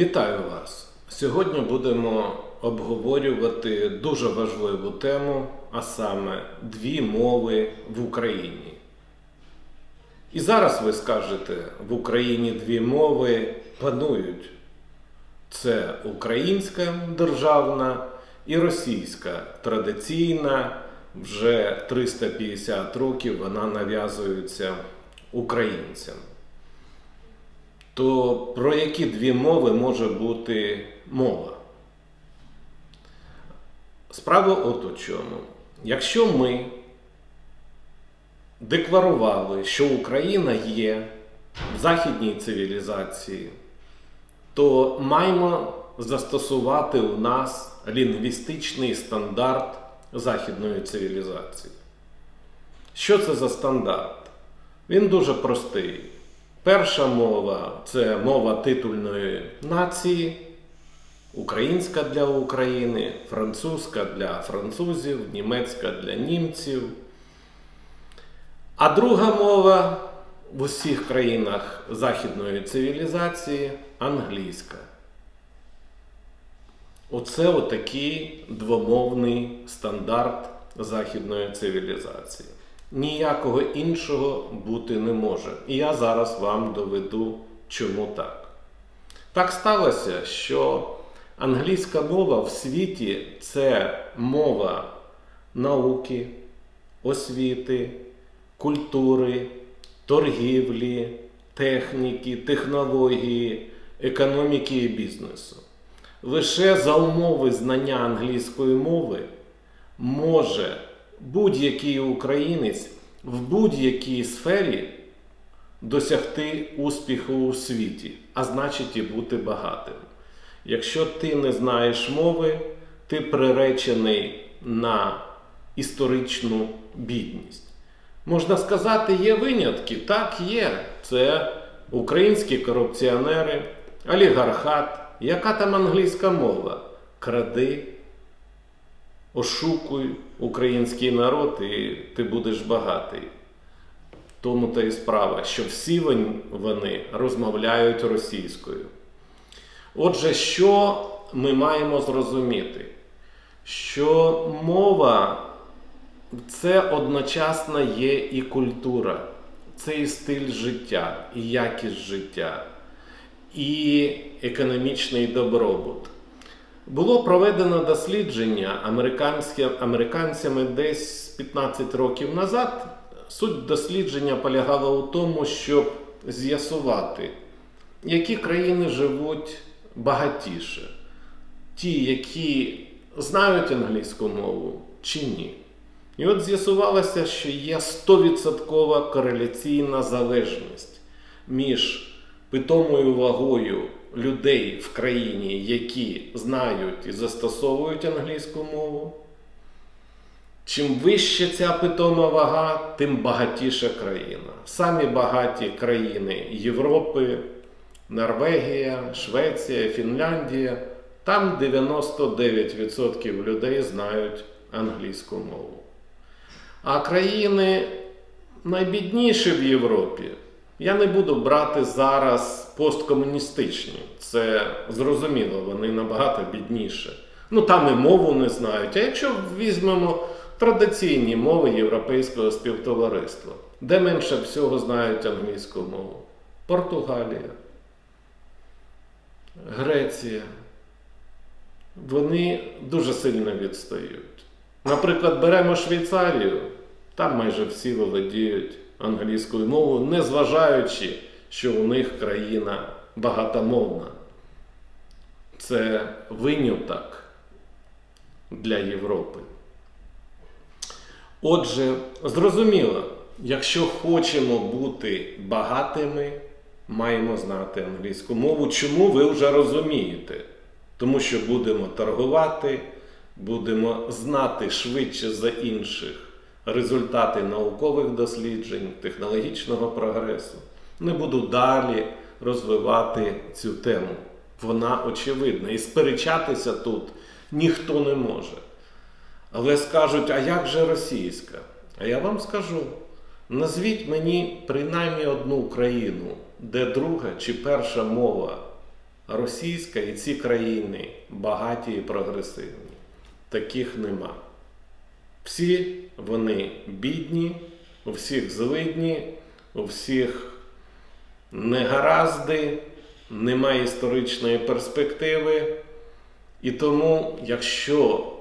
Вітаю вас! Сьогодні будемо обговорювати дуже важливу тему, а саме дві мови в Україні. І зараз ви скажете, в Україні дві мови панують. Це українська державна і російська традиційна. Вже 350 років вона нав'язується українцям. То про які дві мови може бути мова? Справа от у чому. Якщо ми декларували, що Україна є в західній цивілізації, то маємо застосувати у нас лінгвістичний стандарт західної цивілізації. Що це за стандарт? Він дуже простий. Перша мова це мова титульної нації, українська для України, французька для французів, німецька для німців. А друга мова в усіх країнах західної цивілізації англійська. Оце отакий двомовний стандарт західної цивілізації. Ніякого іншого бути не може. І я зараз вам доведу, чому так. Так сталося, що англійська мова в світі це мова науки, освіти, культури, торгівлі, техніки, технології, економіки і бізнесу. Лише за умови знання англійської мови може будь-який українець в будь-якій сфері досягти успіху у світі, а значить і бути багатим. Якщо ти не знаєш мови, ти приречений на історичну бідність. Можна сказати, є винятки. Так, є. Це українські корупціонери, олігархат. Яка там англійська мова? Кради, ошукуй український народ, і ти будеш багатий. Тому та і справа, що всі вони розмовляють російською. Отже, що ми маємо зрозуміти? Що мова це одночасно є і культура, це і стиль життя, і якість життя, і економічний добробут. Було проведено дослідження американцями десь 15 років назад. Суть дослідження полягала у тому, щоб з'ясувати, які країни живуть багатіше, ті, які знають англійську мову чи ні. І от з'ясувалося, що є 100% кореляційна залежність між питомою вагою людей в країні, які знають і застосовують англійську мову. Чим вища ця питома вага, тим багатіша країна. Самі багаті країни Європи, Норвегія, Швеція, Фінляндія. Там 99% людей знають англійську мову. А країни найбідніші в Європі. Я не буду брати зараз посткомуністичні. Це зрозуміло, вони набагато бідніше. Ну там і мову не знають. А якщо візьмемо традиційні мови європейського співтовариства, де менше всього знають англійську мову? Португалія, Греція. Вони дуже сильно відстають. Наприклад, беремо Швейцарію, там майже всі володіють англійською мовою, незважаючи, що у них країна багатомовна. Це виняток для Європи. Отже, зрозуміло, якщо хочемо бути багатими, маємо знати англійську мову. Чому ви вже розумієте? Тому що будемо торгувати, будемо знати швидше за інших результати наукових досліджень, технологічного прогресу. Не буду далі розвивати цю тему. Вона очевидна. І сперечатися тут ніхто не може. Але скажуть, а як же російська? А я вам скажу: назвіть мені принаймні одну країну, де друга чи перша мова російська і ці країни багаті і прогресивні. Таких нема. Всі вони бідні, у всіх злидні, у всіх негаразди, немає історичної перспективи. І тому, якщо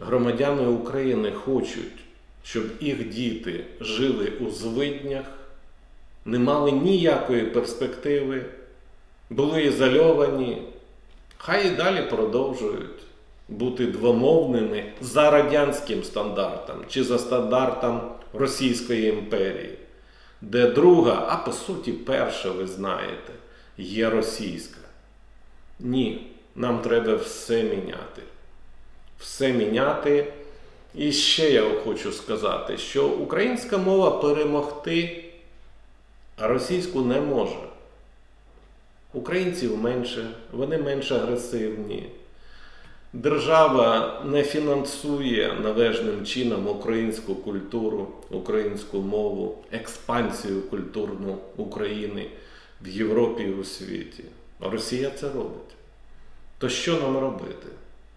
громадяни України хочуть, щоб їх діти жили у злиднях, не мали ніякої перспективи, були ізольовані, хай і далі продовжують бути двомовними за радянським стандартом чи за стандартом Російської імперії, де друга, а по суті, перша, ви знаєте, є російська. Ні, нам треба все міняти. Все міняти. І ще я хочу сказати, що українська мова перемогти, російську не може. Українців менше, вони менш агресивні. Держава не фінансує належним чином українську культуру, українську мову, експансію культурну України в Європі і у світі. Росія це робить. То що нам робити?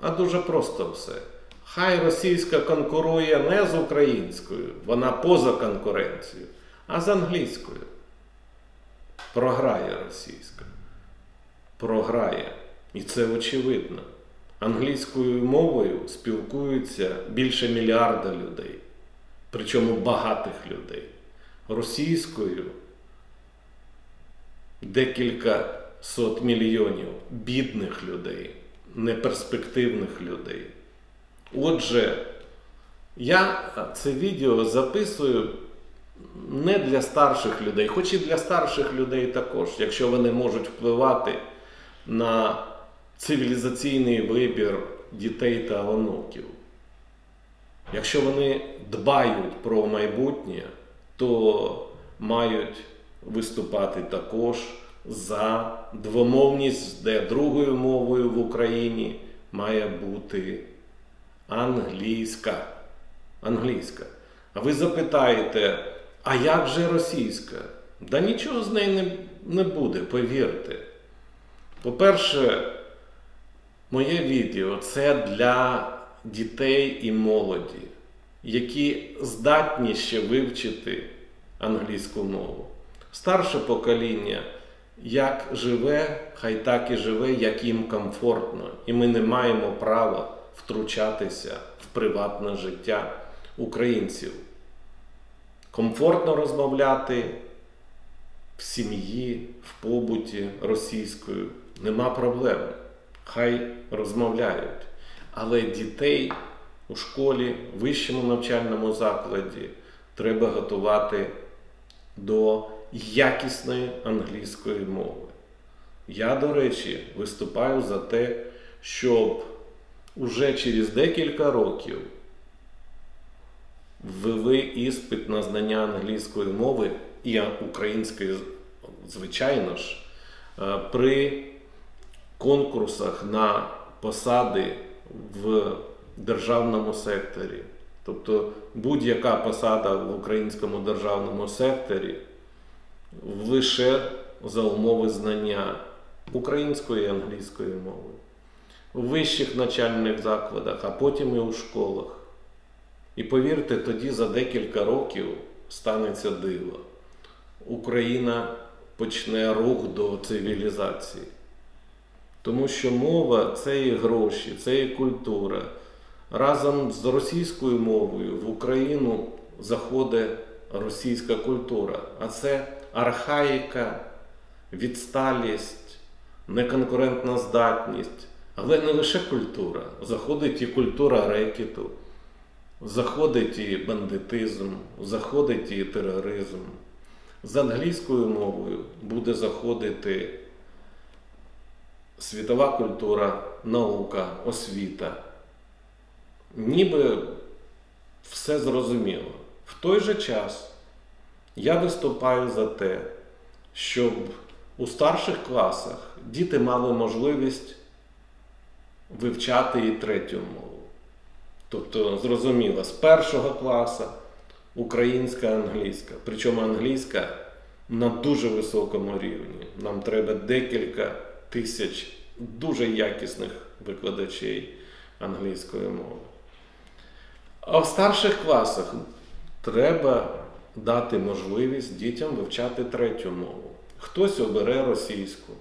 А дуже просто все. Хай російська конкурує не з українською, вона поза конкуренцією, а з англійською. Програє російська. Програє. І це очевидно. Англійською мовою спілкуються більше мільярда людей, причому багатих людей. Російською декілька сот мільйонів бідних людей, неперспективних людей. Отже, я це відео записую не для старших людей, хоч і для старших людей також, якщо вони можуть впливати на цивілізаційний вибір дітей та онуків. Якщо вони дбають про майбутнє, то мають виступати також за двомовність, де другою мовою в Україні має бути англійська. Англійська. А ви запитаєте, а як же російська? Да нічого з нею не, не буде, повірте. По-перше, моє відео це для дітей і молоді, які здатні ще вивчити англійську мову. Старше покоління як живе, хай так і живе, як їм комфортно. І ми не маємо права втручатися в приватне життя українців. Комфортно розмовляти в сім'ї, в побуті російською нема проблем. Хай розмовляють. Але дітей у школі, вищому навчальному закладі треба готувати до якісної англійської мови. Я, до речі, виступаю за те, щоб уже через декілька років ввели іспит на знання англійської мови і української, звичайно ж, е, при конкурсах на посади в державному секторі. Тобто будь-яка посада в українському державному секторі лише за умови знання української і англійської мови, у вищих навчальних закладах, а потім і у школах. І повірте, тоді за декілька років станеться диво. Україна почне рух до цивілізації. Тому що мова це і гроші, це і культура. Разом з російською мовою в Україну заходить російська культура, а це архаїка, відсталість, неконкурентна здатність, але не лише культура. Заходить і культура рекету, заходить і бандитизм, заходить і тероризм. З англійською мовою буде заходити світова культура, наука, освіта. Ніби все зрозуміло. В той же час я виступаю за те, щоб у старших класах діти мали можливість вивчати і третю мову. Тобто, зрозуміло, з першого класу українська, англійська. Причому англійська на дуже високому рівні. Нам треба декілька тисяч дуже якісних викладачів англійської мови. А в старших класах треба дати можливість дітям вивчати третю мову. Хтось обере російську,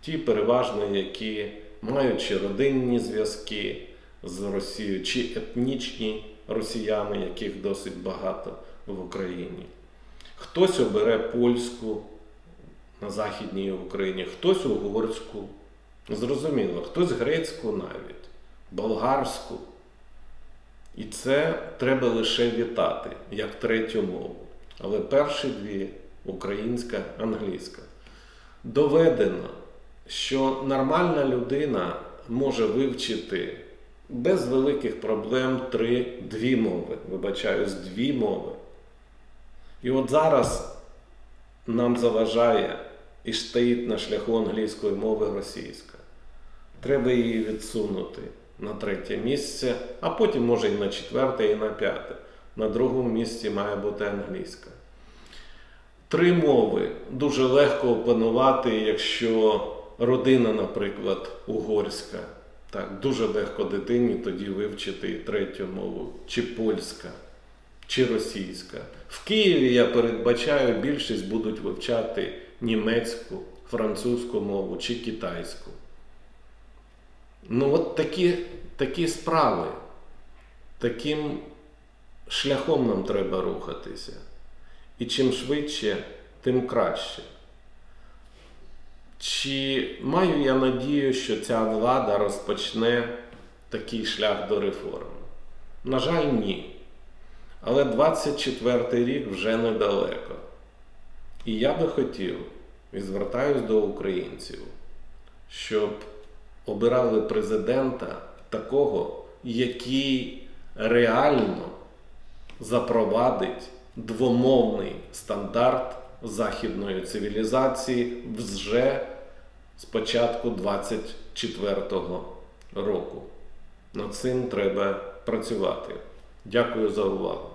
ті переважно, які мають родинні зв'язки з Росією, чи етнічні росіяни, яких досить багато в Україні. Хтось обере польську на Західній Україні, хтось угорську. Зрозуміло, хтось грецьку навіть, болгарську. І це треба лише вітати як третю мову. Але перші дві українська, англійська. Доведено, що нормальна людина може вивчити без великих проблем три, дві мови. Вибачаюсь, дві мови. І от зараз нам заважає і стоїть на шляху англійської мови російська. Треба її відсунути на третє місце, а потім може і на четверте, і на п'яте. На другому місці має бути англійська. Три мови дуже легко опанувати, якщо родина, наприклад, угорська. Так, дуже легко дитині тоді вивчити третю мову, чи польська, чи російська. В Києві я передбачаю, більшість будуть вивчати німецьку, французьку мову чи китайську. Ну, от такі, такі справи. Таким шляхом нам треба рухатися. І чим швидше, тим краще. Чи маю я надію, що ця влада розпочне такий шлях до реформ? На жаль, ні. Але 24 рік вже недалеко. І я би хотів, і звертаюсь до українців, щоб обирали президента такого, який реально запровадить двомовний стандарт західної цивілізації вже з початку 24-го року. Над цим треба працювати. Дякую за увагу.